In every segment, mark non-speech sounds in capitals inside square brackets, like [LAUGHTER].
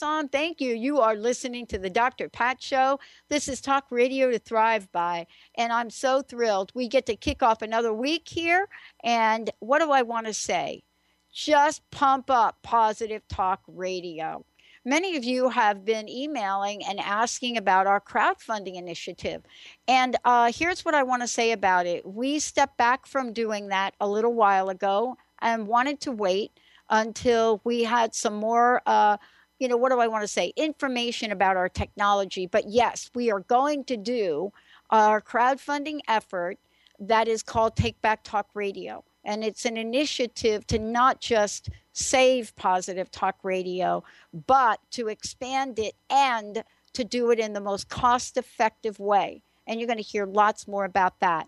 On. Thank you. You are listening to the Dr. Pat Show. This is Talk Radio to Thrive By, and I'm so thrilled. We get to kick off another week here. And what do I want to say? Just pump up positive talk radio. Many of you have been emailing and asking about our crowdfunding initiative. And uh, here's what I want to say about it. We stepped back from doing that a little while ago and wanted to wait until we had some more. Uh, you know, what do I want to say? Information about our technology. But yes, we are going to do our crowdfunding effort that is called Take Back Talk Radio. And it's an initiative to not just save positive talk radio, but to expand it and to do it in the most cost effective way. And you're going to hear lots more about that.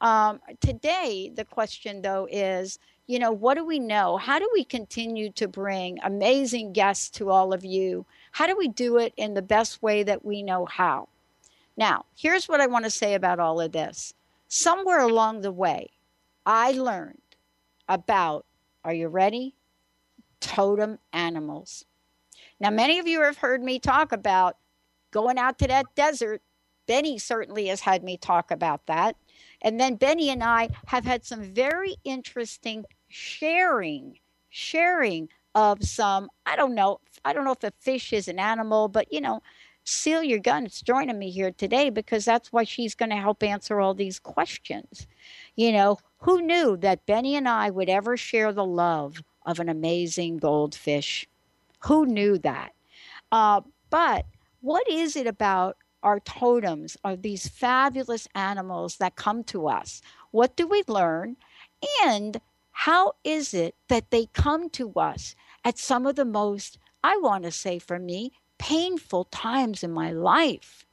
Um, today, the question though is you know, what do we know? How do we continue to bring amazing guests to all of you? How do we do it in the best way that we know how? Now, here's what I want to say about all of this. Somewhere along the way, I learned about, are you ready? Totem animals. Now, many of you have heard me talk about going out to that desert. Benny certainly has had me talk about that. And then Benny and I have had some very interesting sharing, sharing of some, I don't know, I don't know if a fish is an animal, but you know, Celia Gunn is joining me here today because that's why she's going to help answer all these questions. You know, who knew that Benny and I would ever share the love of an amazing goldfish? Who knew that? Uh, but what is it about our totems, are these fabulous animals that come to us? What do we learn? And how is it that they come to us at some of the most, I want to say for me, painful times in my life?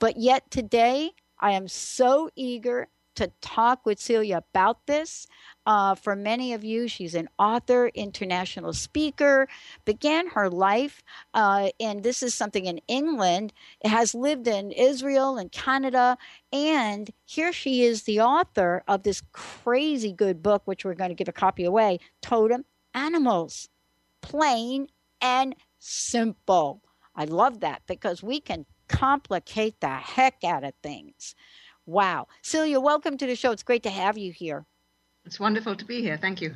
But yet today, I am so eager to talk with Celia about this. Uh, for many of you, she's an author, international speaker, began her life, uh, and this is something in England, has lived in Israel and Canada, and here she is the author of this crazy good book, which we're going to give a copy away Totem Animals. Plain and simple. I love that because we can complicate the heck out of things. Wow. Celia, welcome to the show. It's great to have you here. It's wonderful to be here. Thank you.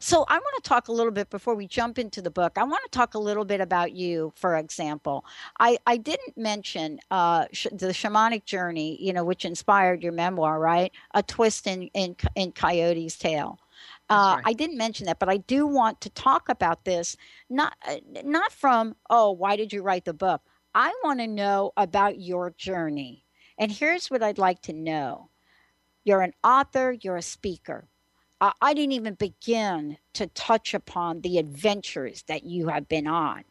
So, I want to talk a little bit before we jump into the book. I want to talk a little bit about you, for example. I, I didn't mention uh, sh- the shamanic journey, you know, which inspired your memoir, right? A twist in, in, in Coyote's Tale. Uh, right. I didn't mention that, but I do want to talk about this, not uh, not from oh, why did you write the book? I want to know about your journey and here's what I'd like to know you're an author, you're a speaker. Uh, I didn't even begin to touch upon the adventures that you have been on.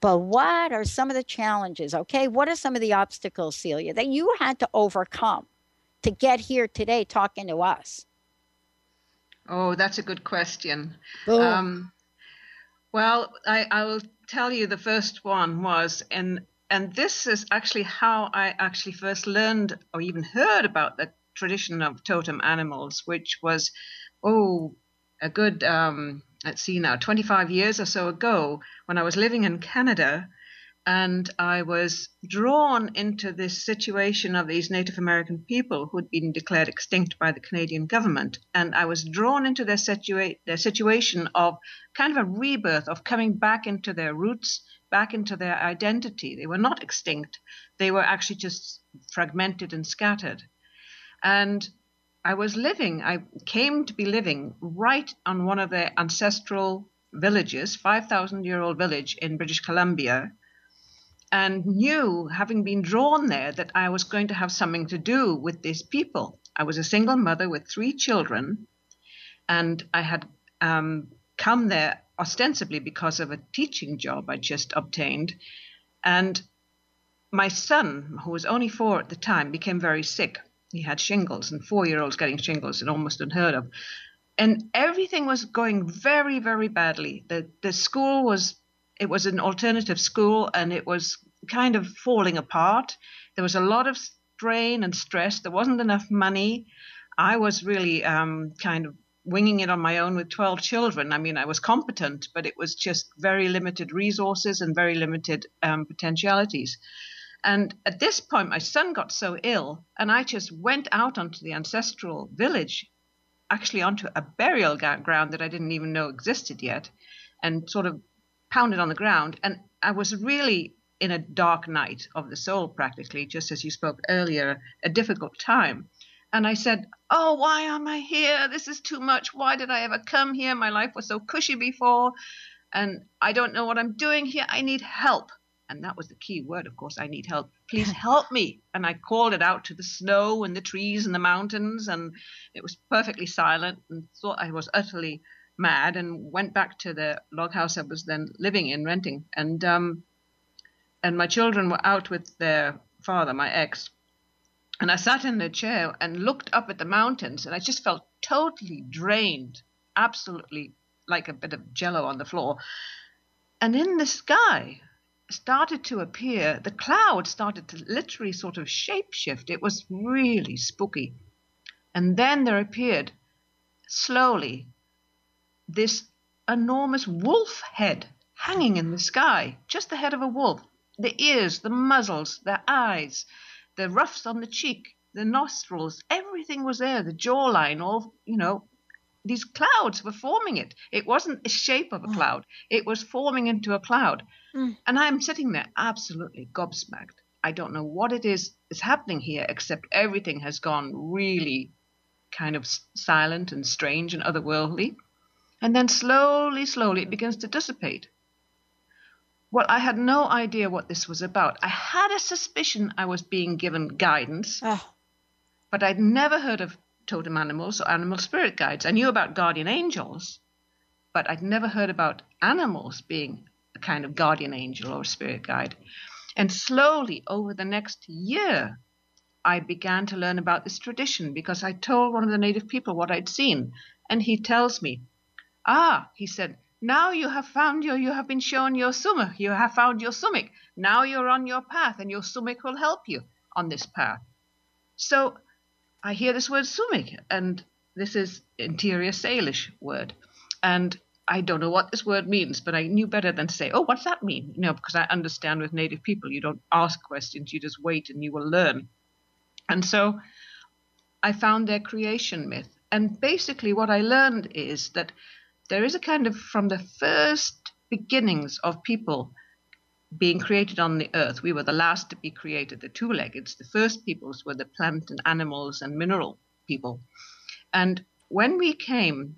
But what are some of the challenges? Okay, what are some of the obstacles, Celia, that you had to overcome to get here today talking to us? Oh, that's a good question. Um, well, I, I will tell you the first one was in and this is actually how I actually first learned or even heard about the tradition of totem animals, which was, oh, a good, um, let's see now, 25 years or so ago when I was living in Canada. And I was drawn into this situation of these Native American people who had been declared extinct by the Canadian government. And I was drawn into their, situa- their situation of kind of a rebirth, of coming back into their roots back into their identity. They were not extinct, they were actually just fragmented and scattered. And I was living, I came to be living right on one of their ancestral villages, 5,000 year old village in British Columbia, and knew, having been drawn there, that I was going to have something to do with these people. I was a single mother with three children, and I had um, come there ostensibly because of a teaching job I just obtained. And my son, who was only four at the time, became very sick. He had shingles, and four year olds getting shingles is almost unheard of. And everything was going very, very badly. The, the school was, it was an alternative school, and it was kind of falling apart. There was a lot of strain and stress. There wasn't enough money. I was really um, kind of winging it on my own with 12 children. I mean, I was competent, but it was just very limited resources and very limited um, potentialities. And at this point, my son got so ill, and I just went out onto the ancestral village, actually onto a burial ground that I didn't even know existed yet, and sort of pounded on the ground. And I was really in a dark night of the soul, practically, just as you spoke earlier, a difficult time. And I said, Oh, why am I here? This is too much. Why did I ever come here? My life was so cushy before, and I don't know what I'm doing here. I need help. And that was the key word, of course. I need help. Please [LAUGHS] help me. And I called it out to the snow and the trees and the mountains, and it was perfectly silent and thought I was utterly mad and went back to the log house I was then living in, renting. And um, and my children were out with their father, my ex, and I sat in the chair and looked up at the mountains, and I just felt totally drained, absolutely like a bit of jello on the floor. And in the sky started to appear, the cloud started to literally sort of shapeshift. It was really spooky. And then there appeared slowly this enormous wolf head hanging in the sky, just the head of a wolf. The ears, the muzzles, the eyes the ruffs on the cheek, the nostrils, everything was there, the jawline, all, you know, these clouds were forming it. It wasn't the shape of a mm. cloud, it was forming into a cloud. Mm. And I'm sitting there absolutely gobsmacked. I don't know what it is is happening here, except everything has gone really kind of silent and strange and otherworldly. And then slowly, slowly, it begins to dissipate. Well, I had no idea what this was about. I had a suspicion I was being given guidance, oh. but I'd never heard of totem animals or animal spirit guides. I knew about guardian angels, but I'd never heard about animals being a kind of guardian angel or spirit guide. And slowly, over the next year, I began to learn about this tradition because I told one of the native people what I'd seen. And he tells me, Ah, he said, now you have found your, you have been shown your summa, you have found your sumik. Now you're on your path, and your sumik will help you on this path. So I hear this word sumik, and this is interior Salish word. And I don't know what this word means, but I knew better than to say, oh, what's that mean? You know, because I understand with native people, you don't ask questions, you just wait and you will learn. And so I found their creation myth. And basically, what I learned is that there is a kind of from the first beginnings of people being created on the earth, we were the last to be created, the two leggeds. The first peoples were the plant and animals and mineral people. And when we came,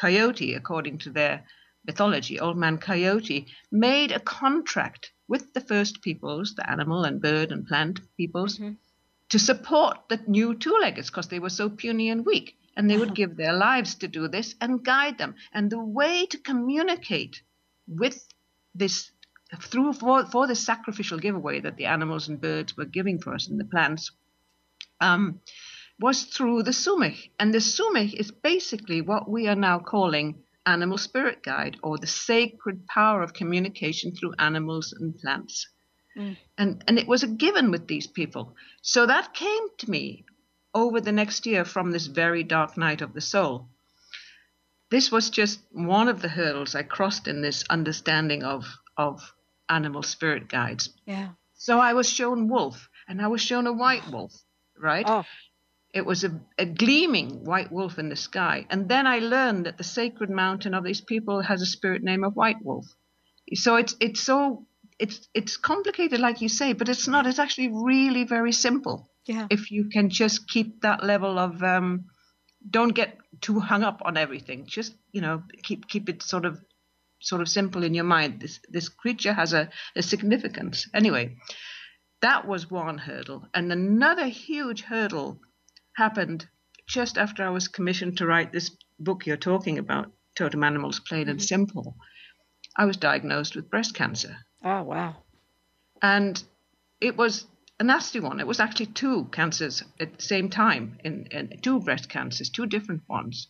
Coyote, according to their mythology, Old Man Coyote, made a contract with the first peoples, the animal and bird and plant peoples, mm-hmm. to support the new two leggeds because they were so puny and weak and they would give their lives to do this and guide them. And the way to communicate with this through for, for this sacrificial giveaway that the animals and birds were giving for us and the plants um, was through the sumich. And the sumich is basically what we are now calling animal spirit guide or the sacred power of communication through animals and plants. Mm. And, and it was a given with these people. So that came to me over the next year from this very dark night of the soul. This was just one of the hurdles I crossed in this understanding of, of animal spirit guides. Yeah. So I was shown wolf, and I was shown a white wolf, right? Oh. It was a, a gleaming white wolf in the sky. And then I learned that the sacred mountain of these people has a spirit name of white wolf. So it's it's so it's it's complicated like you say, but it's not. It's actually really very simple yeah. if you can just keep that level of um, don't get too hung up on everything. Just you know, keep keep it sort of sort of simple in your mind. This this creature has a, a significance. Anyway, that was one hurdle, and another huge hurdle happened just after I was commissioned to write this book you're talking about, Totem Animals, Plain mm-hmm. and Simple. I was diagnosed with breast cancer. Oh wow! And it was a nasty one. It was actually two cancers at the same time, in, in two breast cancers, two different ones,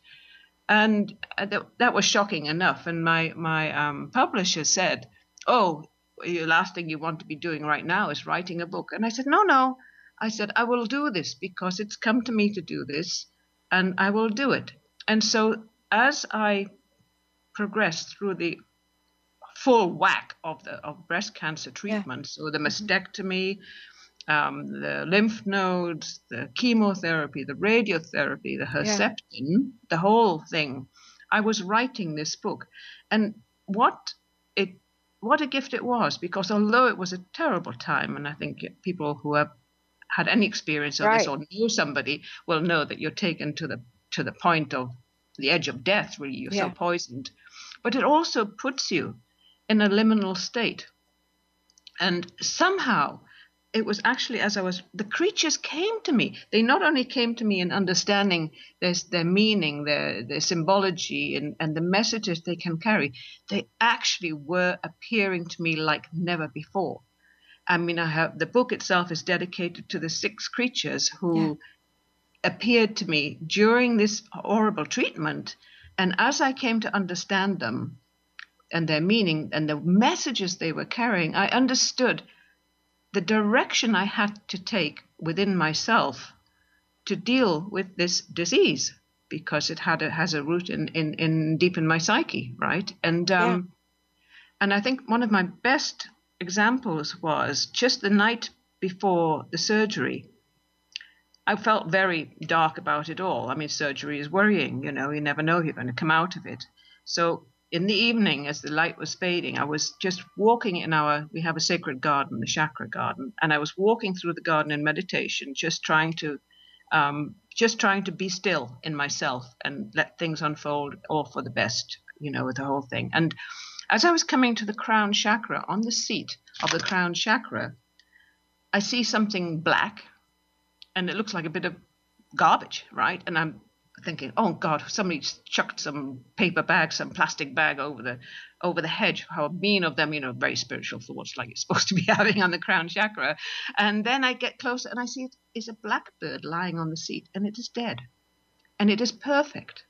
and uh, that, that was shocking enough. And my my um, publisher said, "Oh, the last thing you want to be doing right now is writing a book." And I said, "No, no." I said, "I will do this because it's come to me to do this, and I will do it." And so as I progressed through the full whack of the of breast cancer treatment, yeah. so the mm-hmm. Um, the lymph nodes, the chemotherapy, the radiotherapy, the Herceptin, yeah. the whole thing. I was writing this book, and what it what a gift it was because although it was a terrible time, and I think people who have had any experience of right. this or know somebody will know that you're taken to the to the point of the edge of death. Really, you're yeah. so poisoned, but it also puts you in a liminal state, and somehow it was actually as I was, the creatures came to me. They not only came to me in understanding their, their meaning, their, their symbology, and, and the messages they can carry, they actually were appearing to me like never before. I mean, I have the book itself is dedicated to the six creatures who yeah. appeared to me during this horrible treatment. And as I came to understand them and their meaning and the messages they were carrying, I understood the direction I had to take within myself to deal with this disease because it had a, has a root in, in, in deep in my psyche, right? And um, yeah. and I think one of my best examples was just the night before the surgery. I felt very dark about it all. I mean, surgery is worrying, you know, you never know you're going to come out of it. So in the evening, as the light was fading, I was just walking in our, we have a sacred garden, the chakra garden, and I was walking through the garden in meditation, just trying to, um, just trying to be still in myself and let things unfold all for the best, you know, with the whole thing. And as I was coming to the crown chakra, on the seat of the crown chakra, I see something black, and it looks like a bit of garbage, right? And I'm thinking, oh God, somebody chucked some paper bag, some plastic bag over the over the hedge. How mean of them, you know, very spiritual thoughts like it's [LAUGHS] supposed to be having on the crown chakra. And then I get closer and I see it is a blackbird lying on the seat and it is dead. And it is perfect.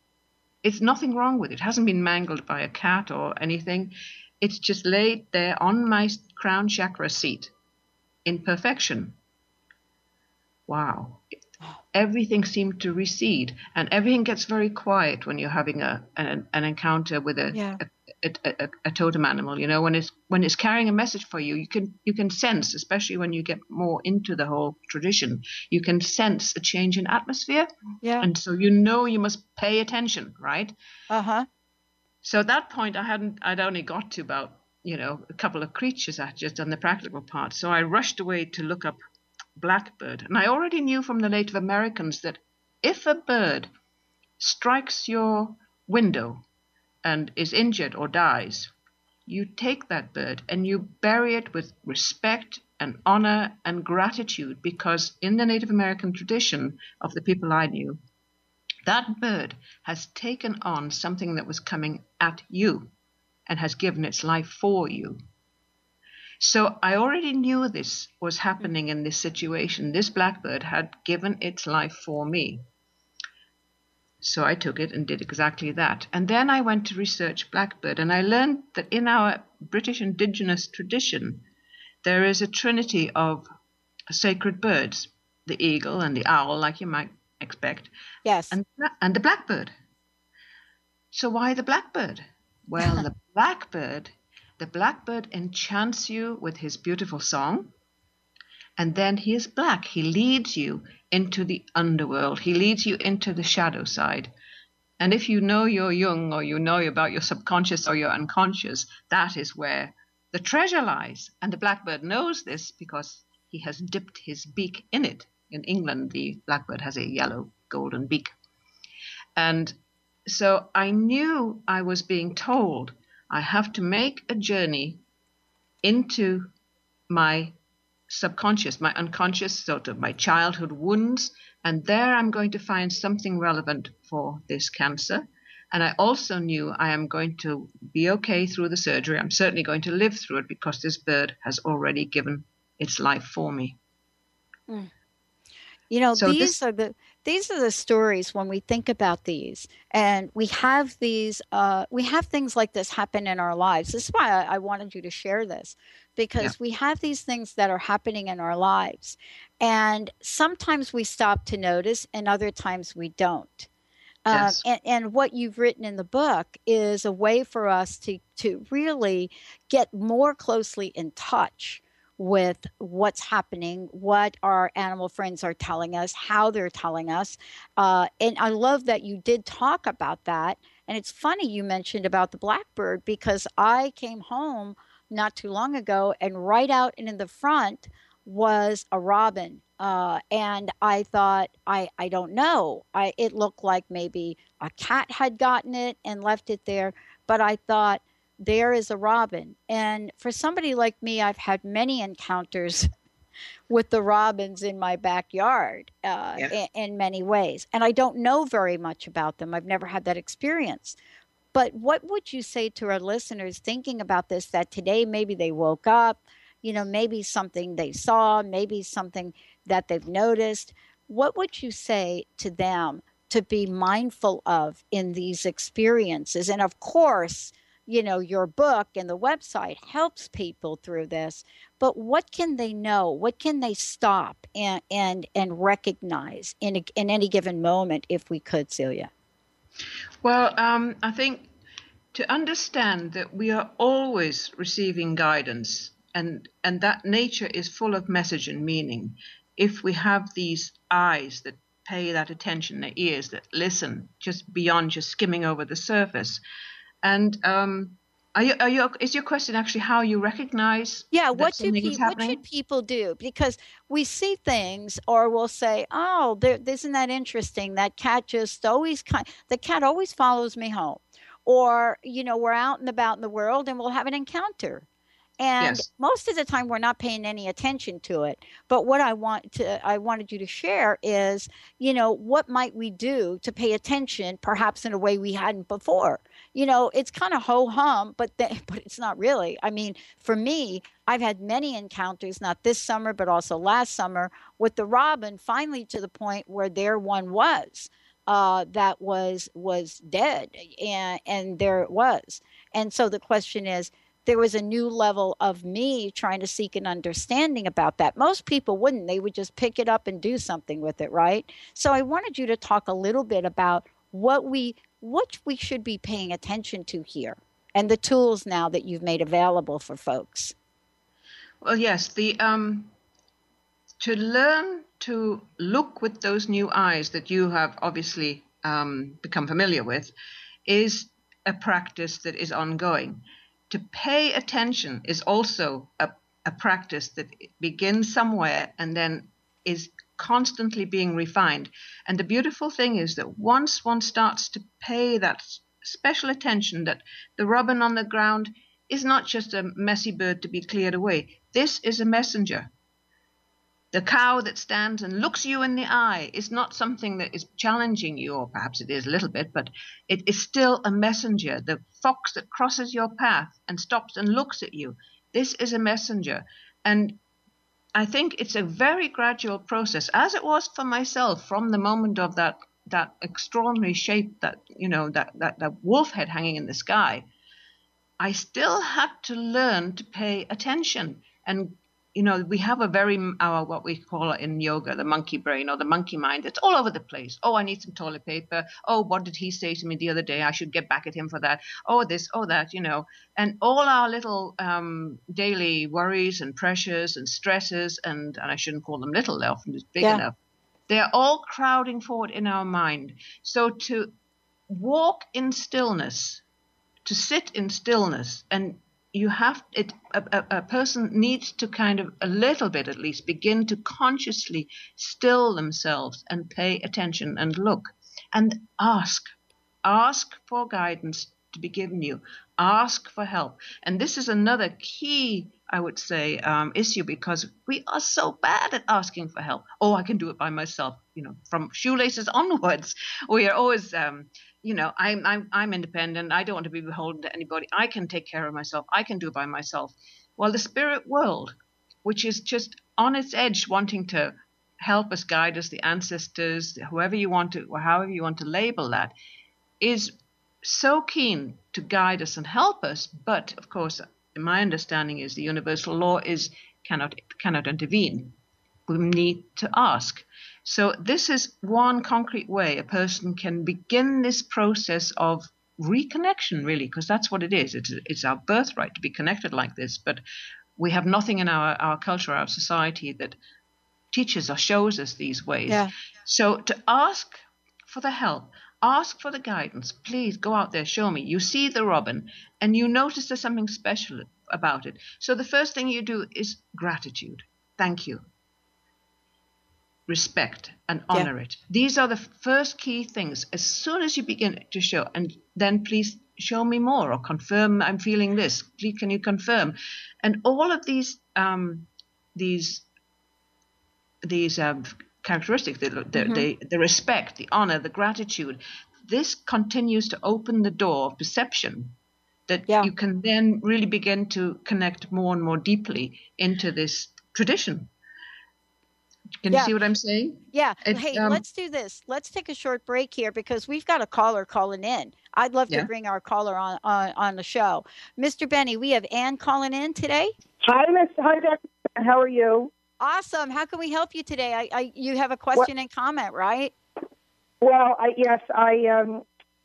It's nothing wrong with it. It hasn't been mangled by a cat or anything. It's just laid there on my crown chakra seat in perfection. Wow everything seemed to recede and everything gets very quiet when you're having a an, an encounter with a, yeah. a, a, a, totem animal you know when it's when it's carrying a message for you you can you can sense especially when you get more into the whole tradition you can sense a change in atmosphere. Yeah. And so you know you must pay attention right? Uh-huh. So at that point i hadn't i'd only got to about you know a couple of creatures i had just done the practical part. So i rushed away to look up blackbird. And I already knew from the Native Americans that if a bird strikes your window and is injured or dies, you take that bird and you bury it with respect and honor and gratitude because in the Native American tradition of the people I knew, that bird has taken on something that was coming at you and has given its life for you. So I already knew this was happening in this situation. This blackbird had given its life for me. So I took it and did exactly that. And then I went to research blackbird, and I learned that in our British indigenous tradition, there is a trinity of sacred birds the eagle and the owl, like you might expect. Yes. And, and the blackbird. So why the blackbird? Well, the [LAUGHS] blackbird the blackbird enchants you with his beautiful song. And then he is black. He leads you into the underworld. He leads you into the shadow side. And if you know your Jung or you know about your subconscious or your unconscious, that is where the treasure lies. And the blackbird knows this because he has dipped his beak in it. In England, the blackbird has a yellow golden beak. And so I knew I was being told I have to make a journey into my subconscious, my unconscious, sort of my childhood wounds, and there I'm going to find something relevant for this cancer. And I also knew I am going to be okay through the surgery. I'm certainly going to live through it because this bird has already given its life for me. Mm. You know, so these this, are the these are the stories when we think about these, and we have these. Uh, we have things like this happen in our lives. This is why I, I wanted you to share this because yeah. we have these things that are happening in our lives, and sometimes we stop to notice, and other times we don't. Um, yes. and, and, what you've written in the book is a way for us to to really get more closely in touch with what's happening, what our animal friends are telling us, how they're telling us. Uh, and I love that you did talk about that. And it's funny you mentioned about the blackbird because I came home not too long ago and right out and in the front was a robin. Uh, and I thought, I, I don't know. I, it looked like maybe a cat had gotten it and left it there. But I thought, there is a robin. And for somebody like me, I've had many encounters [LAUGHS] with the robins in my backyard uh, yeah. in, in many ways. And I don't know very much about them, I've never had that experience. But what would you say to our listeners thinking about this that today maybe they woke up, you know, maybe something they saw, maybe something that they've noticed? What would you say to them to be mindful of in these experiences? And of course, you know your book and the website helps people through this but what can they know? What can they stop and and and recognize in a, in any given moment if we could celia? Well um, i think to understand that we are always receiving guidance and and that nature is full of message and meaning if we have these eyes that pay that attention the ears that listen just beyond just skimming over the surface and um, are you, are you, is your question actually how you recognize? Yeah, what do pe- what should people do? Because we see things, or we'll say, "Oh, isn't that interesting? That cat just always the cat always follows me home," or you know, we're out and about in the world and we'll have an encounter, and yes. most of the time we're not paying any attention to it but what i want to i wanted you to share is you know what might we do to pay attention perhaps in a way we hadn't before you know it's kind of ho hum but the, [LAUGHS] but it's not really i mean for me i've had many encounters not this summer but also last summer with the robin finally to the point where there one was uh, that was was dead and and there it was and so the question is there was a new level of me trying to seek an understanding about that. Most people wouldn't, they would just pick it up and do something with it, right? So I wanted you to talk a little bit about what we what we should be paying attention to here and the tools now that you've made available for folks. Well, yes, the um to learn to look with those new eyes that you have obviously um, become familiar with is a practice that is ongoing to pay attention is also a, a practice that begins somewhere and then is constantly being refined. And the beautiful thing is that once one starts to pay that special attention, that the robin on the ground is not just a messy bird to be cleared away, this is a messenger. The cow that stands and looks you in the eye is not something that is challenging you, or perhaps it is a little bit, but it is still a messenger. The fox that crosses your path and stops and looks at you, this is a messenger. And I think it's a very gradual process, as it was for myself from the moment of that that extraordinary shape that you know that that, that wolf head hanging in the sky. I still had to learn to pay attention and you know, we have a very our what we call it in yoga the monkey brain or the monkey mind. It's all over the place. Oh, I need some toilet paper. Oh, what did he say to me the other day? I should get back at him for that. Oh, this, oh that, you know, and all our little um, daily worries and pressures and stresses and and I shouldn't call them little. They're often just big yeah. enough. They're all crowding forward in our mind. So to walk in stillness, to sit in stillness and you have it a, a, person needs to kind of a little bit at least begin to consciously still themselves and pay attention and look and ask. Ask for guidance to be given you. Ask for help. And this is another key, I would say, um, issue because we are so bad at asking for help. Oh, I can do it by myself. You know, from shoelaces [LAUGHS] onwards, we are always, um, you know, I'm, I'm, I'm independent. I don't want to be beholden to anybody. I can take care of myself. I can do it by myself. Well, the spirit world, which is just on its edge, wanting to help us, guide us, the ancestors, whoever you want to, or however you want to label that, is so keen to guide us and help us, but of course, my understanding is the universal law is cannot cannot intervene. We need to ask. So this is one concrete way a person can begin this process of reconnection, really, because that's what it is. It's it's our birthright to be connected like this, but we have nothing in our, our culture, our society that teaches or shows us these ways. Yeah. So to ask for the help, Ask for the guidance. Please go out there, show me. You see the robin and you notice there's something special about it. So the first thing you do is gratitude. Thank you. Respect and honor yeah. it. These are the first key things. As soon as you begin to show, and then please show me more or confirm I'm feeling this. Please, can you confirm? And all of these, um, these, these um, characteristics the, the, mm-hmm. the, the respect, the honor, the gratitude. This continues to open the door of perception that yeah. you can then really begin to connect more and more deeply into this tradition. Can yeah. you see what I'm saying? Yeah. It's, hey, um, let's do this. Let's take a short break here because we've got a caller calling in. I'd love yeah. to bring our caller on, on on the show. Mr. Benny, we have Ann calling in today. Hi, Miss. Hi, Dr. How are you? Awesome. How can we help you today? I, I you have a question well, and comment, right? Well, I, yes, I um,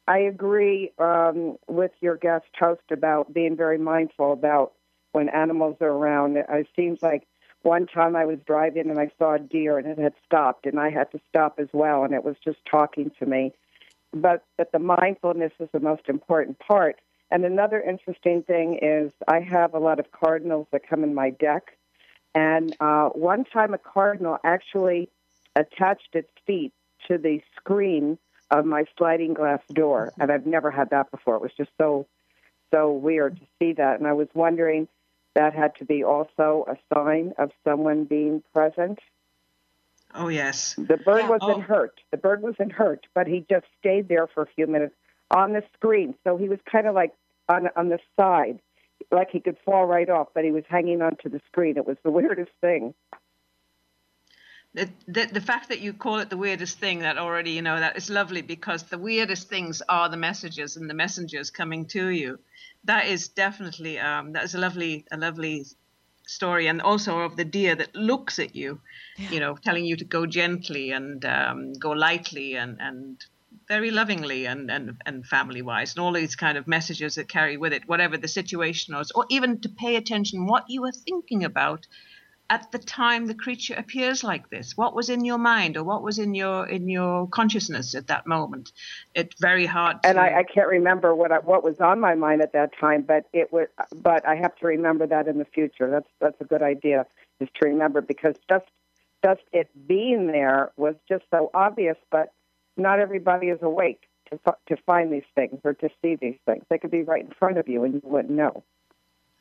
I agree um, with your guest host about being very mindful about when animals are around. It seems like one time I was driving and I saw a deer and it had stopped, and I had to stop as well, and it was just talking to me. But but the mindfulness is the most important part. And another interesting thing is I have a lot of cardinals that come in my deck and uh, one time, a cardinal actually attached its feet to the screen of my sliding glass door, and I've never had that before. It was just so so weird to see that, and I was wondering that had to be also a sign of someone being present. Oh yes. The bird yeah. wasn't oh. hurt. The bird wasn't hurt, but he just stayed there for a few minutes on the screen. So he was kind of like on on the side like he could fall right off, but he was hanging onto the screen. It was the [LAUGHS] weirdest thing. The, the, the fact that you call it the weirdest thing that already you know that is lovely because the weirdest things are the messages and the messengers coming to you that is definitely um, that is a lovely a lovely story and also of the deer that looks at you yeah. you know telling you to go gently and um, go lightly and and very lovingly and, and, and family wise, and all these kind of messages that carry with it, whatever the situation was, or even to pay attention what you were thinking about at the time the creature appears like this. What was in your mind, or what was in your in your consciousness at that moment? It's very hard. To... And I, I can't remember what I, what was on my mind at that time, but it was. But I have to remember that in the future. That's that's a good idea, is to remember because just just it being there was just so obvious, but not everybody is awake to to find these things or to see these things. They could be right in front of you and you wouldn't know.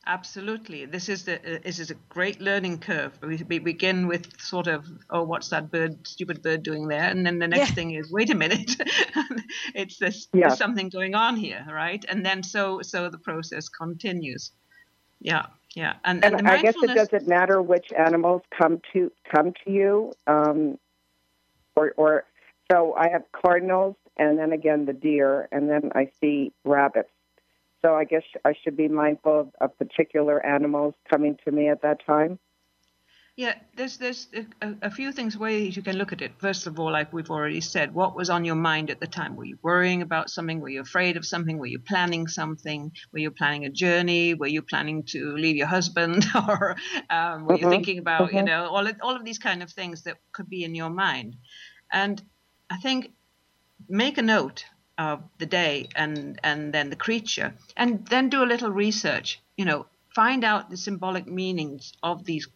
Absolutely, this is the uh, this is a great learning curve. We, we, begin with sort of oh, what's that bird, stupid bird doing there, and then the next yeah. thing is wait a minute, [LAUGHS] it's this yeah. there's something going on here, right? And then so so the process continues. Yeah, yeah, and, and, and I guess it doesn't matter which animals come to come to you, um, or or so I have cardinals, and then again the deer, and then I see rabbits. So I guess I should be mindful of, of particular animals coming to me at that time. Yeah, there's there's a, a, few things ways you can look at it. First of all, like we've already said, what was on your mind at the time? Were you worrying about something? Were you afraid of something? Were you planning something? Were you planning a journey? Were you planning to leave your husband, [LAUGHS] or um, were you mm-hmm. thinking about mm-hmm. you know all of, all of these kind of things that could be in your mind? And I think make a note of the day and and then the creature, and then do a little research. You know, find out the symbolic meanings of these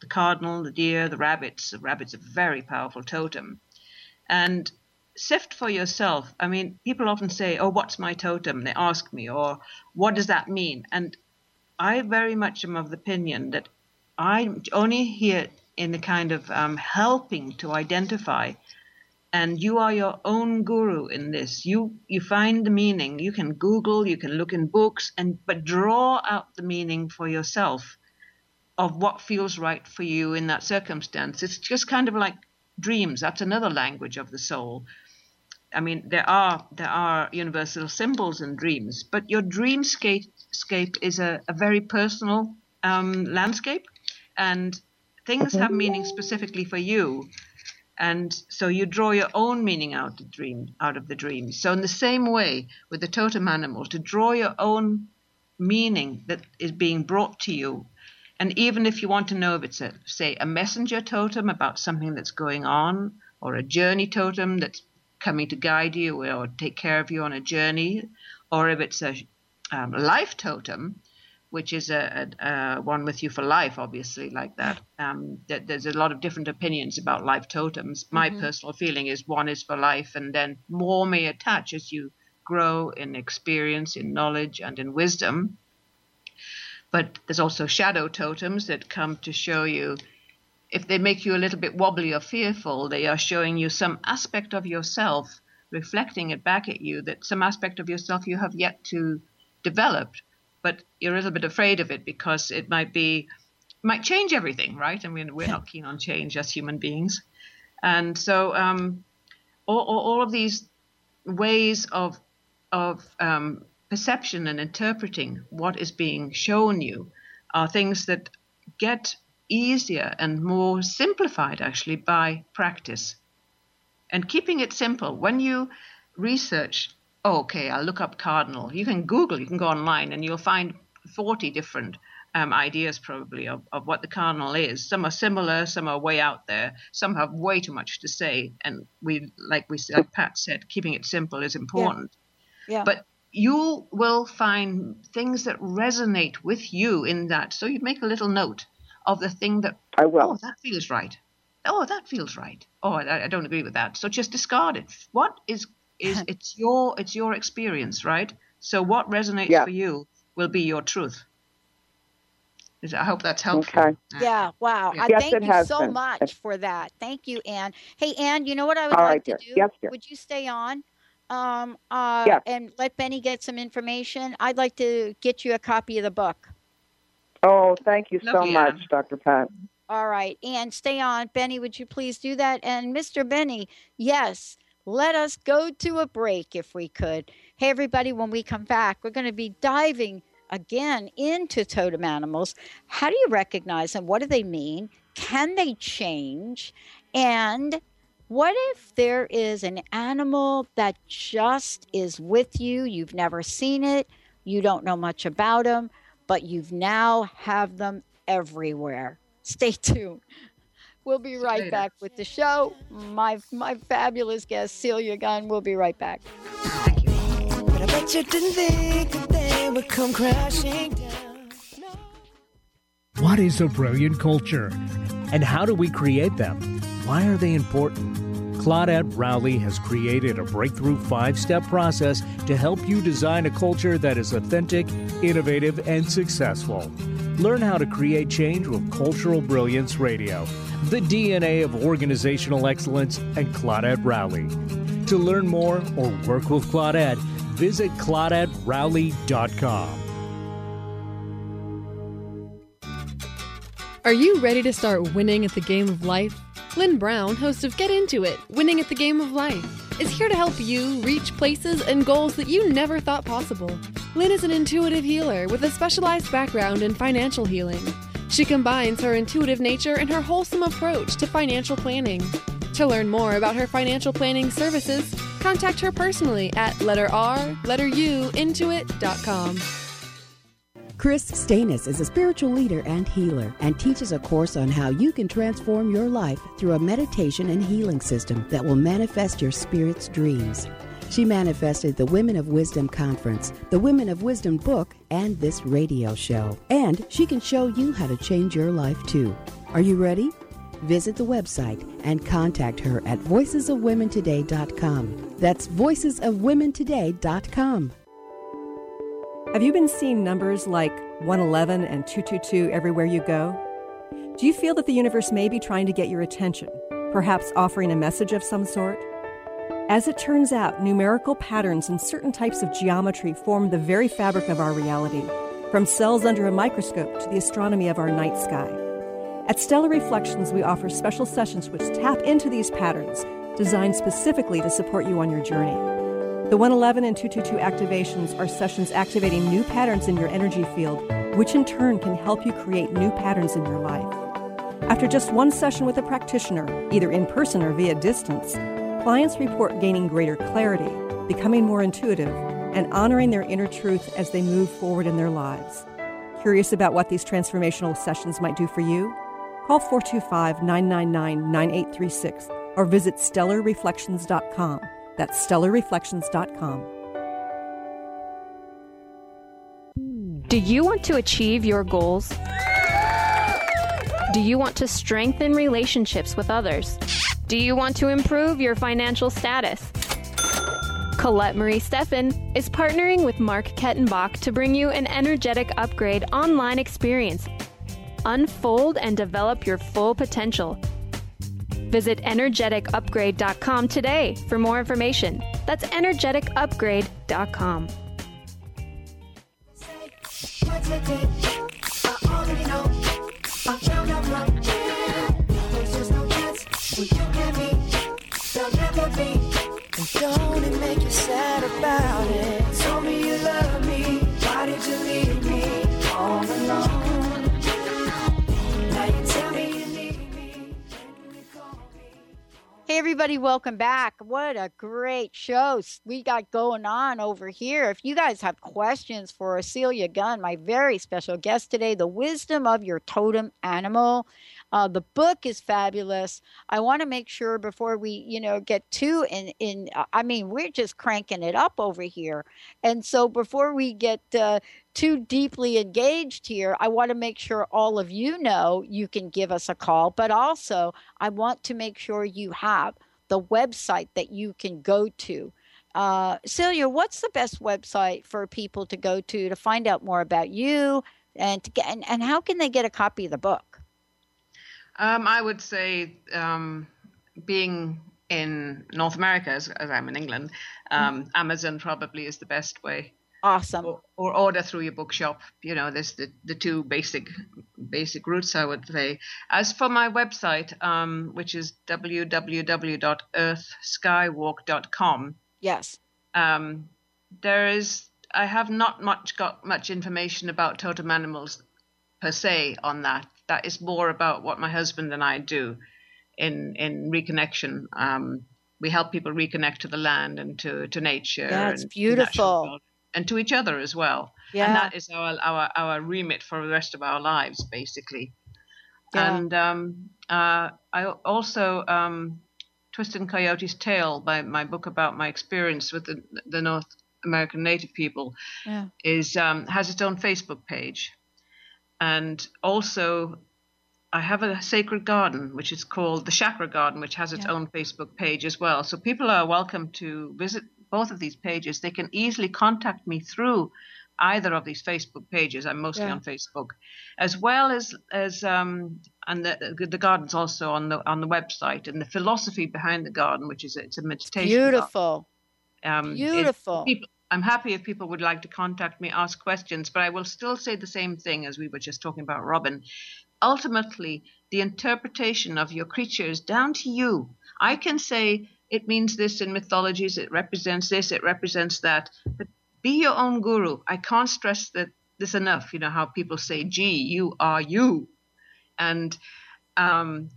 the cardinal, the deer, the rabbits. The rabbit's a very powerful totem, and sift for yourself. I mean, people often say, "Oh, what's my totem?" They ask me, or "What does that mean?" And I very much am of the opinion that I'm only here in the kind of um, helping to identify, and you are your own guru in this. You you find the meaning. You can Google, you can look in books, and but draw out the meaning for yourself of what feels right for you in that circumstance. It's just kind of like dreams. That's another language of the soul. I mean, there are there are universal symbols in dreams, but your dreamscape scape is a, a very personal um, landscape, and things have meaning specifically for you, and so you draw your own meaning out of the dream out of the dreams. So in the same way with the totem animal, to draw your own meaning that is being brought to you, and even if you want to know if it's a say a messenger totem about something that's going on, or a journey totem that's coming to guide you or take care of you on a journey, or if it's a um, life totem, which is a, a, a, one with you for life, obviously, like that. Um, th- there's a lot of different opinions about life totems. My mm-hmm. personal feeling is one is for life, and then more may attach as you grow in experience, in knowledge, and in wisdom. But there's also shadow totems that come to show you if they make you a little bit wobbly or fearful, they are showing you some aspect of yourself, reflecting it back at you, that some aspect of yourself you have yet to develop, but you're a little bit afraid of it because it might be might change everything, right? I mean, we're not keen on change as human beings, and so um, all, all, of these ways of of um, perception and interpreting what is being shown you are things that get easier and more simplified actually by practice. And keeping it simple, when you research, okay, I'll look up cardinal, you can Google, you can go online, and you'll find 40 different um, ideas probably of, of what the cardinal is. Some are similar, some are way out there, some have way too much to say. And we, like we said, like Pat said, keeping it simple is important. Yeah. yeah. But you will find things that resonate with you in that. So you make a little note of the thing that I will. Oh, that feels right. Oh, that feels right. Oh, I, I don't agree with that. So just discard it. What is is [LAUGHS] it's your it's your experience, right? So what resonates yeah. for you will be your truth. I hope that's helpful. Okay. Yeah. Wow. Yeah. I yes, thank you so been. much for that. Thank you, Anne. Hey, Anne. You know what I would All like right, to do? Yes, Would you stay on? Um, uh, yes. and let Benny get some information. I'd like to get you a copy of the book. Oh, thank you so much, Dr. Pat. All right. And stay on. Benny, would you please do that? And Mr. Benny, yes, let us go to a break if we could. Hey, everybody, when we come back, we're going to be diving again into totem animals. How do you recognize them? What do they mean? Can they change? And what if there is an animal that just is with you? You've never seen it, you don't know much about them, but you've now have them everywhere. Stay [LAUGHS] tuned. We'll be right Later. back with the show. My my fabulous guest Celia Gunn. We'll be right back. Thank you. But I bet you didn't think that they would come crashing down. No. What is a brilliant culture? And how do we create them? Why are they important? Claudette Rowley has created a breakthrough five step process to help you design a culture that is authentic, innovative, and successful. Learn how to create change with Cultural Brilliance Radio, the DNA of organizational excellence, and Claudette Rowley. To learn more or work with Claudette, visit ClaudetteRowley.com. Are you ready to start winning at the game of life? Lynn Brown, host of Get Into It Winning at the Game of Life, is here to help you reach places and goals that you never thought possible. Lynn is an intuitive healer with a specialized background in financial healing. She combines her intuitive nature and her wholesome approach to financial planning. To learn more about her financial planning services, contact her personally at letter R, letter U, intuit.com. Chris Stanis is a spiritual leader and healer and teaches a course on how you can transform your life through a meditation and healing system that will manifest your spirit's dreams. She manifested the Women of Wisdom Conference, the Women of Wisdom book, and this radio show. And she can show you how to change your life too. Are you ready? visit the website and contact her at voicesofwomentoday.com. That's voicesofwomentoday.com. Have you been seeing numbers like 111 and 222 everywhere you go? Do you feel that the universe may be trying to get your attention, perhaps offering a message of some sort? As it turns out, numerical patterns and certain types of geometry form the very fabric of our reality, from cells under a microscope to the astronomy of our night sky. At Stellar Reflections, we offer special sessions which tap into these patterns, designed specifically to support you on your journey. The 111 and 222 activations are sessions activating new patterns in your energy field, which in turn can help you create new patterns in your life. After just one session with a practitioner, either in person or via distance, clients report gaining greater clarity, becoming more intuitive, and honoring their inner truth as they move forward in their lives. Curious about what these transformational sessions might do for you? Call 425 999 9836 or visit stellarreflections.com. That's stellarreflections.com. Do you want to achieve your goals? Do you want to strengthen relationships with others? Do you want to improve your financial status? Colette Marie Steffen is partnering with Mark Kettenbach to bring you an energetic upgrade online experience. Unfold and develop your full potential. Visit energeticupgrade.com today for more information. That's energeticupgrade.com. Don't it make you sad about it? Told me you love me. Why did you leave me all alone? Tell me. Hey, everybody, welcome back. What a great show we got going on over here. If you guys have questions for Celia Gunn, my very special guest today, The Wisdom of Your Totem Animal. Uh, the book is fabulous. I want to make sure before we, you know, get too in in. uh, I mean, we're just cranking it up over here, and so before we get uh, too deeply engaged here, I want to make sure all of you know you can give us a call, but also I want to make sure you have the website that you can go to. Uh, Celia, what's the best website for people to go to to find out more about you and to get and, and how can they get a copy of the book? Um, I would say, um, being in North America, as, as I'm in England, um, Amazon probably is the best way. Awesome. Or, or order through your bookshop. You know, there's the, the two basic basic routes, I would say. As for my website, um, which is www.earthskywalk.com, Yes. um, there is I have not much got much information about totem animals per se on that. That is more about what my husband and I do in in reconnection. Um, we help people reconnect to the land and to to nature. It's and to beautiful. world, and to each other as well. Yeah. And that is our our our remit for the rest of our lives, basically. Yeah. And um, uh, I also um, Twisted Coyote's Tale, my, my book about my experience with the, the North American Native people, Yeah. is um, has its own Facebook page, and also I have a sacred garden which is called the Chakra Garden, which has its Yeah. own Facebook page as well. So people are welcome to visit both of these pages. They can easily contact me through either of these Facebook pages. I'm mostly Yeah. on Facebook, as well as as um, and the the garden's also on the on the website and the philosophy behind the garden, which is it's a meditation. Beautiful. Um, Beautiful. people, I'm happy if people would like to contact me, ask questions, but I will still say the same thing as we were just talking about Robin. Ultimately, the interpretation of your creature is down to you. I can say it means this in mythologies, it represents this, it represents that, but be your own guru. I can't stress that this enough. You know how people say, "Gee, you are you," and um,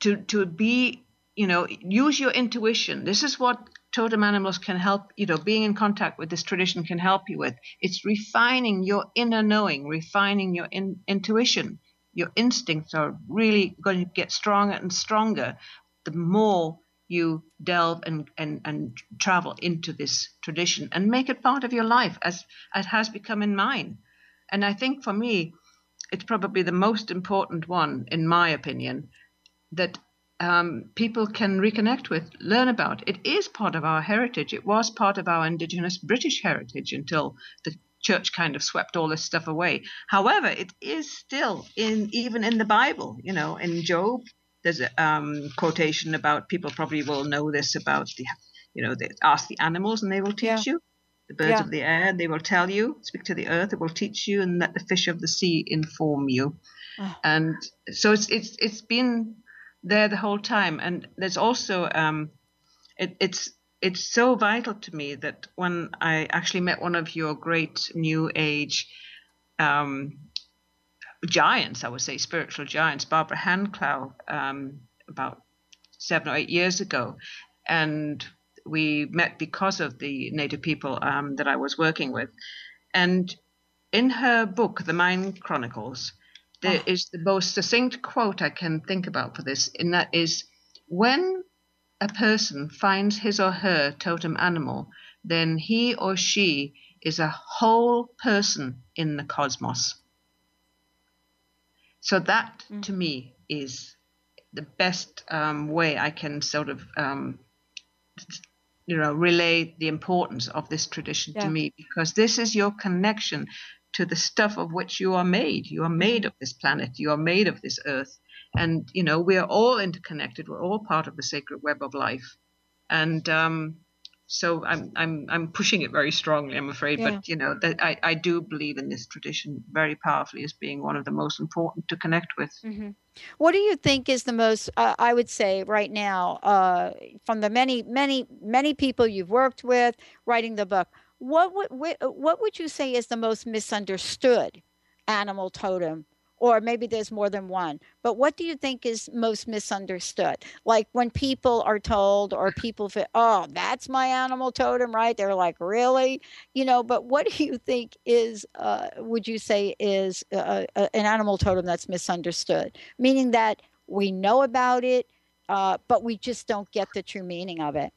to to be you know use your intuition this is what totem animals can help you know being in contact with this tradition can help you with. It's refining your inner knowing refining your in, intuition. Your instincts are really going to get stronger and stronger the more you delve and, and, and travel into this tradition and make it part of your life as it has become in mine. And i think for me it's probably the most important one, in my opinion, that um, people can reconnect with, learn about. It is part of our heritage. It was part of our indigenous British heritage until the church kind of swept all this stuff away. However, it is still in even in the Bible. You know, in Job, there's a um, quotation about people probably will know this about the, you know, they ask the animals and they will teach Yeah. you. The birds Yeah. of the air, they will tell you. Speak to the earth, it will teach you, and let the fish of the sea inform you. Ah. And so it's it's it's been there the whole time. And there's also um, it, it's it's so vital to me that when I actually met one of your great New Age um, giants, I would say spiritual giants, Barbara Hand Clow, um, about seven or eight years ago, and we met because of the Native people um, that I was working with, and in her book, The Mind Chronicles, there is the most succinct quote I can think about for this, and that is when a person finds his or her totem animal, then he or she is a whole person in the cosmos. So that to me is the best um, way I can sort of um, you know relay the importance of this tradition Yeah. to me because this is your connection to the stuff of which you are made. You are made of this planet. You are made of this earth. And you know we are all interconnected. We're all part of the sacred web of life. And um, so I'm I'm I'm pushing it very strongly I'm afraid. Yeah. but you know that I, I do believe in this tradition very powerfully as being one of the most important to connect with. Mm-hmm. What do you think is the most, uh, I would say right now, uh, from the many, many, many people you've worked with writing the book, what would, what would you say is the most misunderstood animal totem? Or maybe there's more than one, but what do you think is most misunderstood? Like when people are told, or people feel, oh, that's my animal totem, right? They're like, really? You know, but what [LAUGHS] do you think is, uh, would you say is uh, uh, an animal totem that's misunderstood? Meaning that we know about it, uh, but we just don't get the true meaning of it.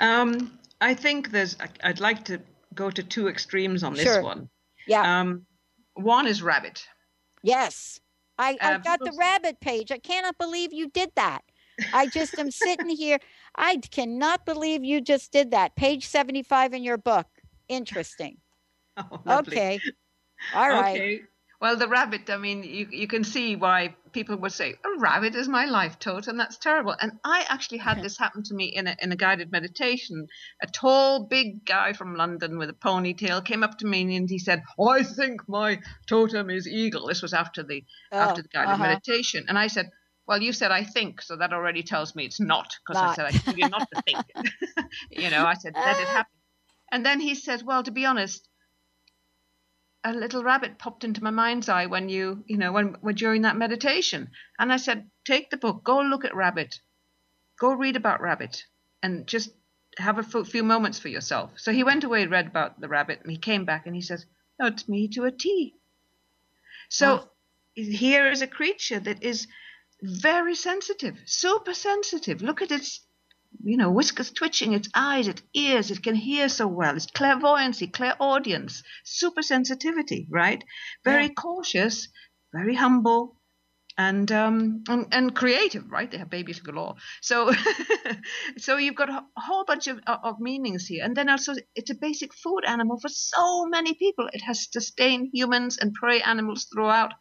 Um, I think there's. I'd like to go to two extremes on this Sure. one. Yeah. Um, one is rabbit. Yes. I, I got the rabbit page. I cannot believe you did that. I just am sitting here. [LAUGHS] I cannot believe you just did that. Page 75 in your book. Interesting. [LAUGHS] Oh. Okay. All right. Okay. Well, the rabbit. I mean, you you can see why people would say a rabbit is my life totem. That's terrible. And I actually had this happen to me in a in a guided meditation. A tall, big guy from London with a ponytail came up to me and he said, "I think my totem is eagle." This was after the after Oh, the guided uh-huh. meditation, and I said. Well, you said I think, so that already tells me it's not, because I said I told you not to think. [LAUGHS] you know, I said let it [LAUGHS] happen. And then he said, "Well, to be honest, a little rabbit popped into my mind's eye when you, you know, when, when during that meditation." And I said, "Take the book, go look at rabbit, go read about rabbit, and just have a f- few moments for yourself." So he went away, read about the rabbit, and he came back and he says, "No, it's me to a T." So Wow. here is a creature that is very sensitive, super sensitive. Look at its, you know, whiskers twitching, its eyes, its ears. It can hear so well. It's clairvoyancy, clairaudience, super sensitivity, right? Very cautious, very humble, and um and, and creative, right? They have babies galore. So [LAUGHS] so you've got a whole bunch of, of meanings here, and then also it's a basic food animal for so many people. It has sustained humans and prey animals throughout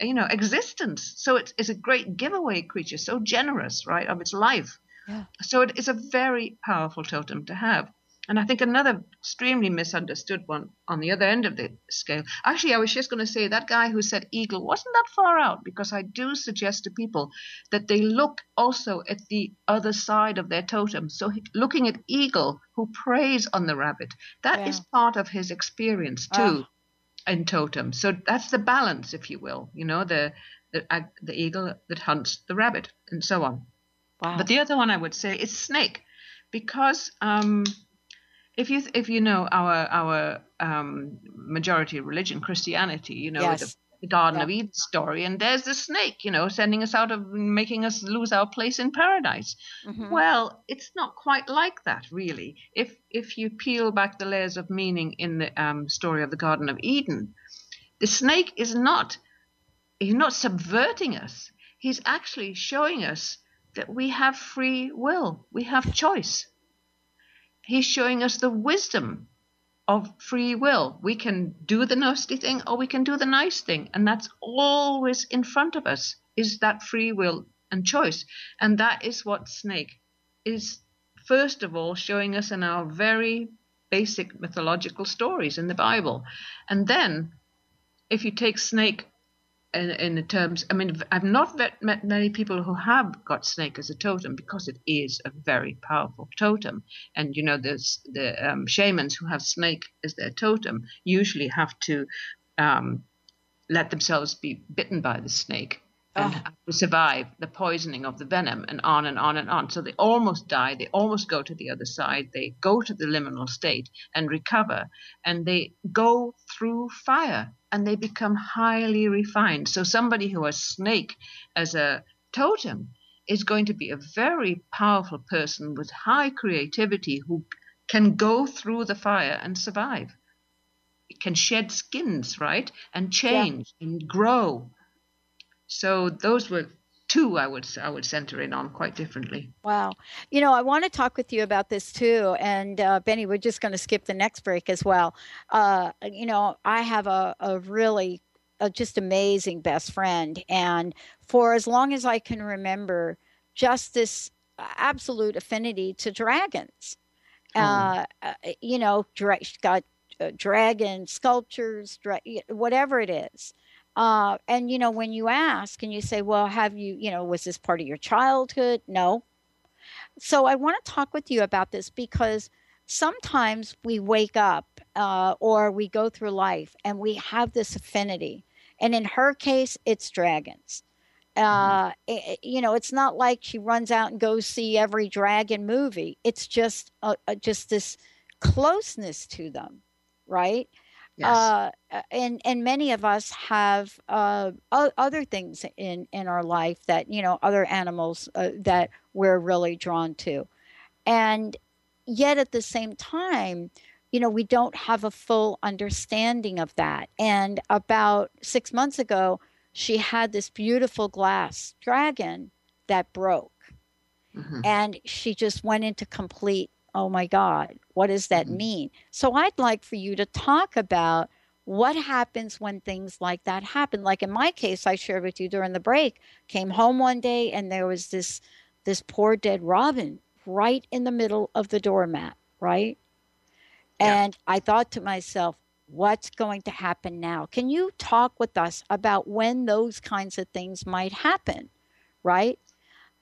you know existence so it's, it's a great giveaway creature so generous right of its life Yeah. so it is a very powerful totem to have and i think another extremely misunderstood one on the other end of the scale actually i was just going to say that guy who said eagle wasn't that far out because i do suggest to people that they look also at the other side of their totem so looking at eagle who preys on the rabbit that is Yeah. part of his experience too in totem. So that's the balance, if you will. You know, the the uh, the eagle that hunts the rabbit, and so on. Wow. But the other one I would say is snake, because um, if you if you know our our um, majority religion, Christianity, you know Yes. the, the Garden Yeah. of Eden story, and there's the snake, you know, sending us out of making us lose our place in paradise. Mhm. Well, it's not quite like that, really. If if you peel back the layers of meaning in the um, story of the Garden of Eden, The snake is not he's not subverting us. He's actually showing us that we have free will. We have choice. He's showing us the wisdom of free will. We can do the nasty thing or we can do the nice thing. And that's always in front of us is that free will and choice. And that is what snake is first of all showing us in our very basic mythological stories in the Bible. And then if you take snake in, in the terms, I mean, I've not met, many people who have got snake as a totem because it is a very powerful totem. And you know, there's the um, shamans who have snake as their totem usually have to um, let themselves be bitten by the snake and Oh. have to survive the poisoning of the venom and on and on and on. So they almost die. They almost go to the other side. They go to the liminal state and recover, and they go through fire and they become highly refined. So somebody who has snake as a totem is going to be a very powerful person with high creativity who can go through the fire and survive. Can shed skins, right? And change and grow. So those were two I would I would center in on quite differently. Wow. You know, I want to talk with you about this too. And uh, Benny, we're just going to skip the next break as well. Uh, you know, I have a, a really a just amazing best friend. And for as long as I can remember, just this absolute affinity to dragons. Uh, uh, you know, dra- got uh, dragon sculptures, dra- whatever it is. Uh, and you know, when you ask and you say, "Well, have you, you know, was this part of your childhood?" No. So I want to talk with you about this because sometimes we wake up uh, or we go through life and we have this affinity, and in her case, it's dragons. Uh, i- i- you know, it's not like she runs out and goes see every dragon movie. It's just uh, uh, just this closeness to them, right? Yes. Uh, and and many of us have uh, o- other things in in our life that you know other animals uh, that we're really drawn to, and yet at the same time, you know, we don't have a full understanding of that. And about six months ago, she had this beautiful glass dragon that broke Mhm. and she just went into complete oh my god what does that mm-hmm. mean? So i'd like for you to talk about what happens when things like that happen. Like in my case i shared with you during the break came home one day and there was this this poor dead robin right in the middle of the doormat right? And i thought to myself what's going to happen now? Can you talk with us about when those kinds of things might happen? Right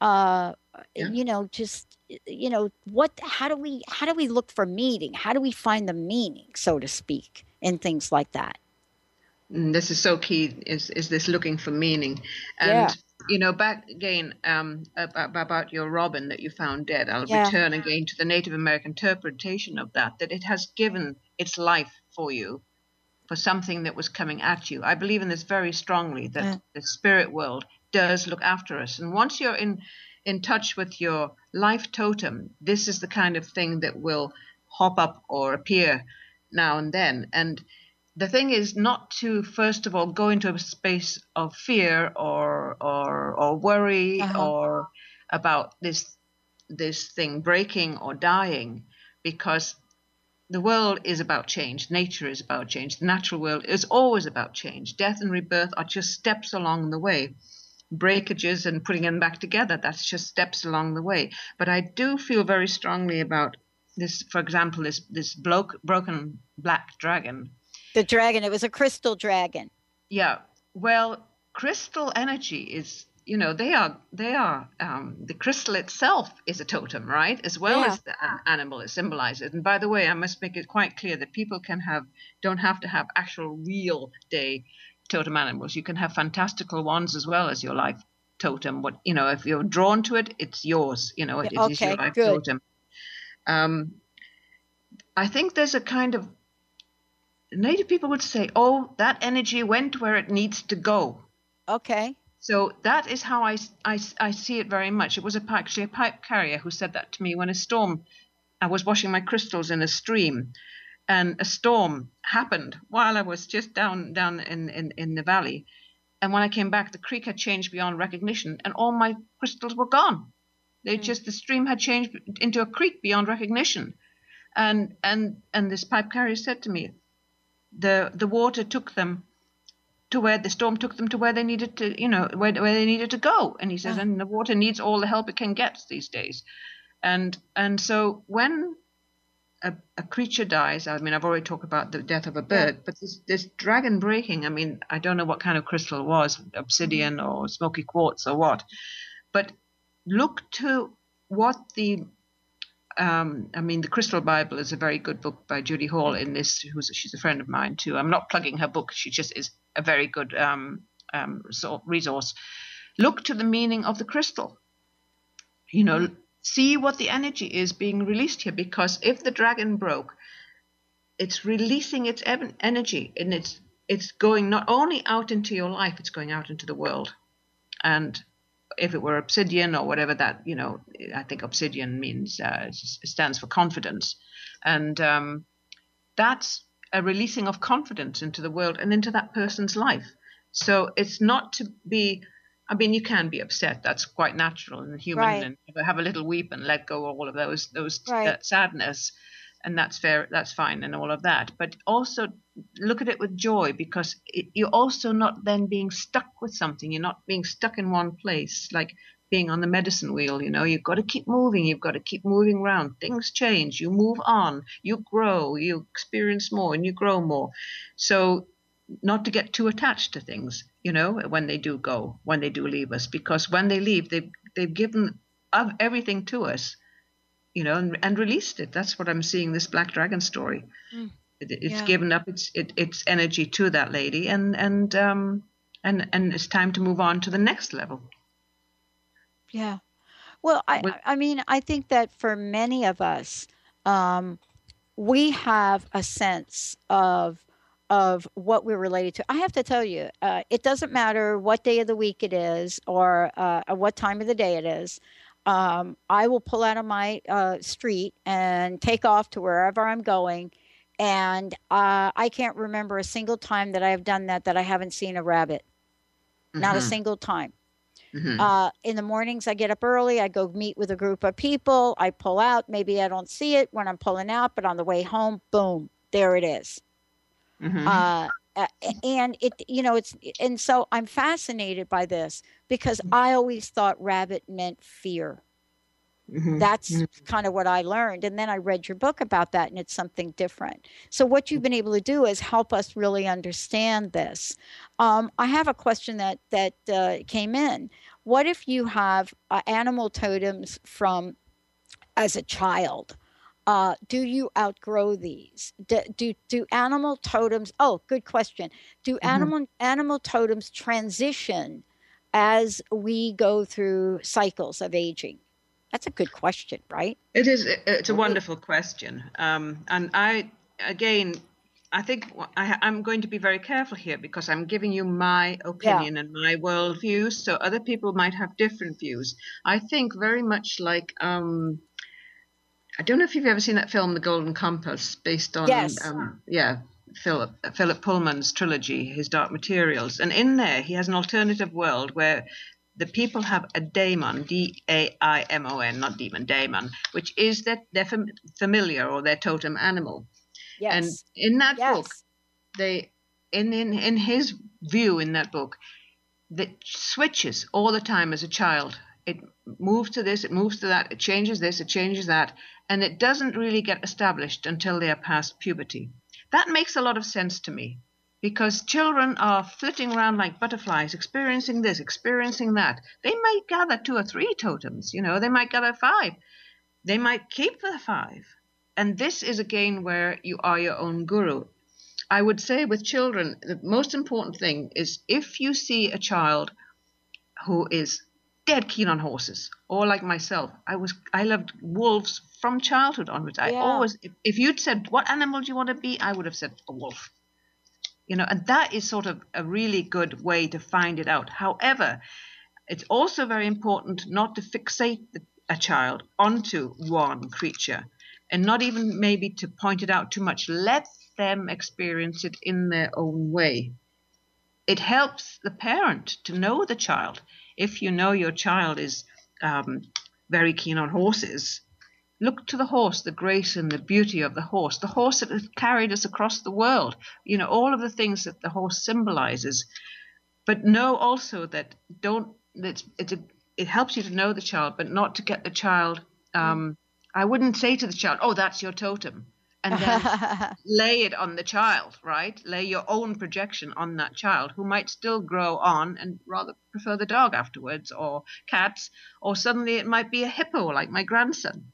uh you know just you know what how do we how do we look for meaning how do we find the meaning so to speak in things like that Mm, this is so key is is this looking for meaning and Yeah. you know back again um about, about your robin that you found dead i'll Yeah. return again to the native american interpretation of that that it has given its life for you for something that was coming at you i believe in this very strongly that Yeah. the spirit world does look after us. And once you're in in touch with your life totem this is the kind of thing that will hop up or appear now and then. And the thing is not to first of all go into a space of fear or or or worry Uh-huh. or about this this thing breaking or dying because the world is about change. Nature is about change. The natural world is always about change. Death and rebirth are just steps along the way breakages and putting them back together that's just steps along the way but i do feel very strongly about this for example this this bloke, broken black dragon the dragon it was a crystal dragon yeah. Well, crystal energy is, you know, they are they are um, the crystal itself is a totem, right? As well Yeah. as the an- animal it symbolizes. And by the way, I must make it quite clear that people can have don't have to have actual real day totem animals. You can have fantastical ones as well as your life totem. What you know, if you're drawn to it, it's yours. You know, it, it is your life good. totem. Um, I think there's a kind of native people would say, "Oh, that energy went where it needs to go." okay So that is how I, I, I see it very much. It was a, actually a pipe carrier who said that to me when a storm, I was washing my crystals in a stream, and a storm happened while I was just down down in, in, in the valley. And when I came back, the creek had changed beyond recognition, and all my crystals were gone. They Hmm. just the stream had changed into a creek beyond recognition, and and and this pipe carrier said to me, the the water took them to where the storm took them to where they needed to, you know, where where they needed to go. And he says, Ah. and the water needs all the help it can get these days, and and so when a, a creature dies. I mean, I've already talked about the death of a bird, but this, this dragon breaking, I mean, I don't know what kind of crystal it was obsidian or smoky quartz or what. But look to what the, um, I mean, the Crystal Bible is a very good book by Judy Hall in this, who's she's a friend of mine too. I'm not plugging her book, she just is a very good um, um, resource. Look to the meaning of the crystal. You know, see what the energy is being released here because if the dragon broke it's releasing its energy and it's it's going not only out into your life it's going out into the world. And if it were obsidian or whatever that you know i think obsidian means uh, stands for confidence. And um, that's a releasing of confidence into the world and into that person's life. So it's not to be I mean, you can be upset. That's quite natural and human, Right. and have a little weep and let go of all of those those uh, Right. that sadness, and that's fair. That's fine, and all of that. But also look at it with joy because it, you're also not then being stuck with something. You're not being stuck in one place, like being on the medicine wheel. You know, you've got to keep moving. You've got to keep moving around. Things change. You move on. You grow. You experience more, and you grow more. So not to get too attached to things, you know, when they do go, when they do leave us, because when they leave, they've they've given of everything to us, you know, and, and released it. That's what I'm seeing this Black Dragon story. Mm. It, it's Yeah. given up its it, its energy to that lady, and and um and and it's time to move on to the next level. Yeah. Well, I, I mean, I think that for many of us, um, we have a sense of of what we're related to. I have to tell you, uh, it doesn't matter what day of the week it is or uh, what time of the day it is. Um, I will pull out of my uh, street and take off to wherever I'm going, and uh, I can't remember a single time that I have done that that I haven't seen a rabbit. Not a Mhm. single time. Mhm. Uh, in the mornings, I get up early. I go meet with a group of people. I pull out. Maybe I don't see it when I'm pulling out, but on the way home, boom, there it is. Mhm. Uh, and it, you know, it's, and so I'm fascinated by this because I always thought rabbit meant fear. Mhm. That's Mhm. kind of what I learned. And then I read your book about that, and it's something different. So, what you've been able to do is help us really understand this. Um, I have a question that that uh, came in. What if you have uh, animal totems from as a child? Uh, do you outgrow these? Do, do do animal totems? Oh, good question. Do animal animal totems transition as we go through cycles of aging? That's a good question, right? It is. It's a wonderful question, um, and I again, I think I, I'm going to be very careful here because I'm giving you my opinion and my worldview. So other people might have different views. I think very much like um, I don't know if you've ever seen that film, The Golden Compass, based on Yes. um, yeah. Philip Philip Pullman's trilogy, his Dark Materials, and in there he has an alternative world where the people have a daemon, D A I M O N, not demon, daemon, which is their, their fam- familiar or their totem animal. Yes. And in that yes. book, they, in, in in his view in that book, that switches all the time as a child. Moves to this, it moves to that, it changes this, it changes that, and it doesn't really get established until they are past puberty. That makes a lot of sense to me because children are flitting around like butterflies, experiencing this, experiencing that. They might gather two or three totems, you know, they might gather five. They might keep the five. And this is again where you are your own guru. I would say with children, the most important thing is if you see a child who is dead keen on horses, or like myself, I was I loved wolves from childhood onwards. I Yeah. always, if, if you'd said what animal do you want to be, I would have said a wolf. You know, and that is sort of a really good way to find it out. However, it's also very important not to fixate the, a child onto one creature and not even maybe to point it out too much. Let them experience it in their own way. It helps the parent to know the child. If you know your child is um, very keen on horses, look to the horse, the grace and the beauty of the horse, the horse that has carried us across the world. You know, all of the things that the horse symbolizes. But know also that don't that it's a, it helps you to know the child, but not to get the child. Um, I wouldn't say to the child, "Oh, that's your totem," and [LAUGHS] then lay it on the child. Right? Lay your own projection on that child, who might still grow on and rather prefer the dog afterwards, or cats, or suddenly it might be a hippo, like my grandson.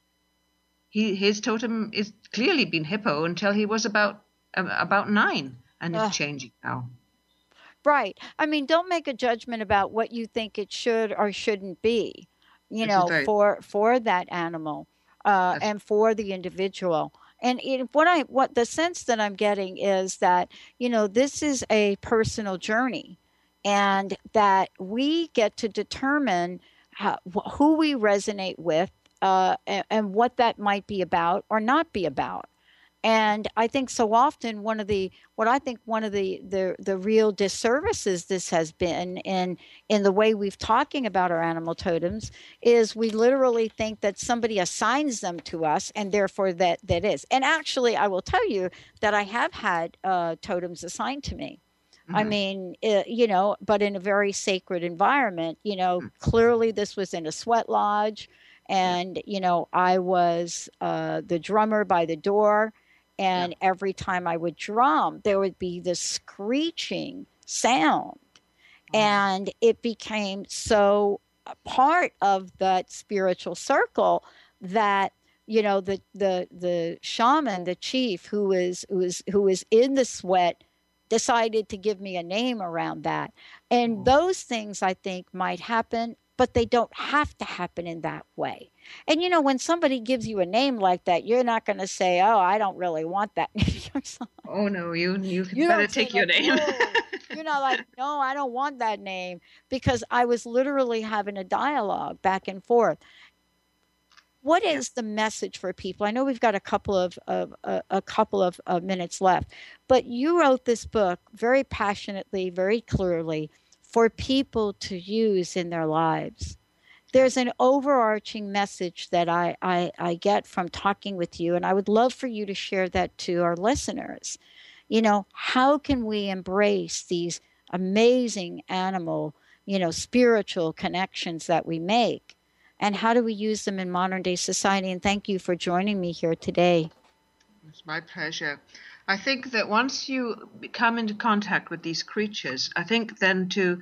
He his totem is clearly been hippo until he was about um, about nine, and Ugh. it's changing now. Right. I mean, don't make a judgment about what you think it should or shouldn't be, you know, very- for for that animal uh, and for the individual. And it, what I what the sense that I'm getting is that you know this is a personal journey, and that we get to determine how, who we resonate with uh, and, and what that might be about or not be about. And I think so often one of the what I think one of the the the real disservices this has been in in the way we've talking about our animal totems is we literally think that somebody assigns them to us and therefore that that is. And actually, I will tell you that I have had uh, totems assigned to me. I Mhm. mean, uh, you know, but in a very sacred environment. You know, clearly this was in a sweat lodge, and you know, I was uh, the drummer by the door, and every time I would drum, there would be this screeching sound, mm. and it became so a part of that spiritual circle that you know the the the shaman the chief who is who is who is in the sweat decided to give me a name around that. And mm. those things i think might happen but they don't have to happen in that way and you know when somebody gives you a name like that you're not going to say oh i don't really want that name or something. Oh no, you you, [LAUGHS] You better take your like, name. You're not like, [LAUGHS] no, I don't want that name because I was literally having a dialogue back and forth. What is the message for people? I know we've got a couple of, of uh, a couple of uh, minutes left, but you wrote this book very passionately, very clearly for people to use in their lives. There's an overarching message that I, I, I get from talking with you, and I would love for you to share that to our listeners. You know how can we embrace these amazing animal you know spiritual connections that we make? And how do we use them in modern day society? And thank you for joining me here today. It's my pleasure. I think that once you come into contact with these creatures, I think then to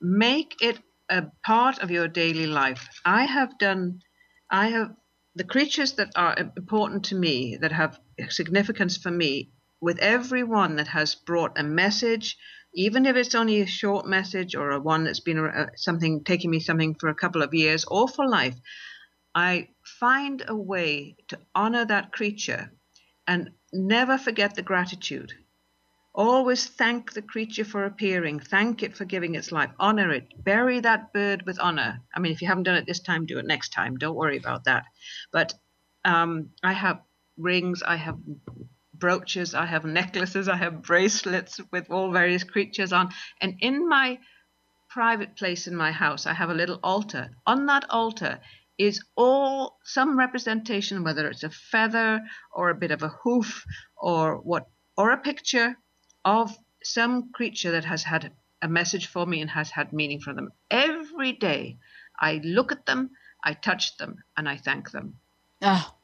make it a part of your daily life. I have done, I have the creatures that are important to me, that have significance for me, with every one that has brought a message, even if it's only a short message or a one that's been uh, something taking me something for a couple of years or for life, I find a way to honor that creature and never forget the gratitude. Always thank the creature for appearing, thank it for giving its life, honor it, bury that bird with honor. I mean, if you haven't done it this time, do it next time. Don't worry about that. But um, I have rings, I have brooches, I have necklaces, I have bracelets with all various creatures on. And in my private place in my house, I have a little altar. On that altar is all some representation, whether it's a feather or a bit of a hoof or what, or a picture of some creature that has had a message for me and has had meaning for them. Every day, I look at them, I touch them, and I thank them. oh,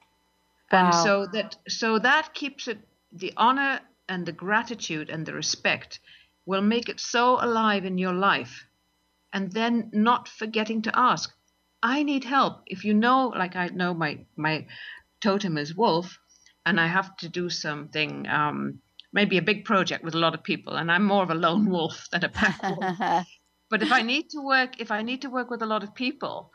And so that so that keeps it the honor and the gratitude and the respect will make it so alive in your life. And then not forgetting to ask, I need help. If you know, like I know my my totem is wolf, and I have to do something, um, maybe a big project with a lot of people, and I'm more of a lone wolf than a pack [LAUGHS] wolf. But if I need to work, if I need to work with a lot of people,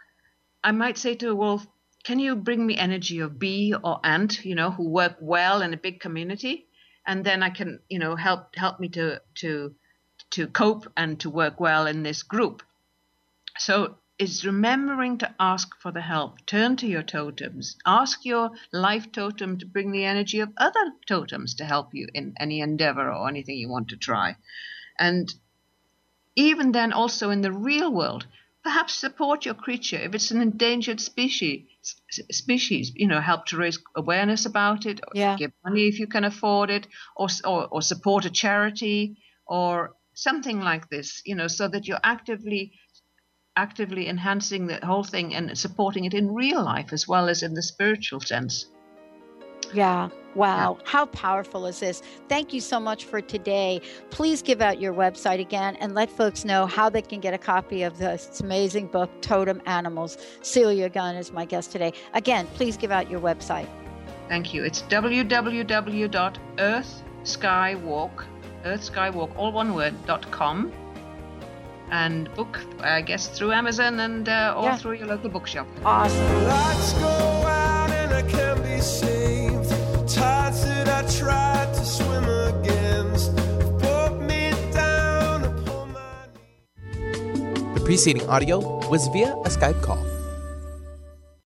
I might say to a wolf, "Can you bring me energy of bee or ant, you know, who work well in a big community, and then I can, you know, help help me to to to cope and to work well in this group." So is remembering to ask for the help. Turn to your totems. Ask your life totem to bring the energy of other totems to help you in any endeavor or anything you want to try. And even then, also in the real world, perhaps support your creature if it's an endangered species. Species, you know, help to raise awareness about it, or Yeah. give money if you can afford it, or, or or support a charity or something like this. You know, so that you're actively actively enhancing the whole thing and supporting it in real life as well as in the spiritual sense. Yeah. Wow. How powerful is this? Thank you so much for today. Please give out your website again and let folks know how they can get a copy of this amazing book, Totem Animals. Celia Gunn is my guest today. Again, please give out your website. Thank you. It's www.earthskywalk, earthskywalk, all one word, dot com. And book, I guess, through Amazon and uh, or Yeah. through your local bookshop. Awesome. Lights go out and I can be saved. Tides that I tried to swim against brought me down upon my The preceding audio was via a Skype call.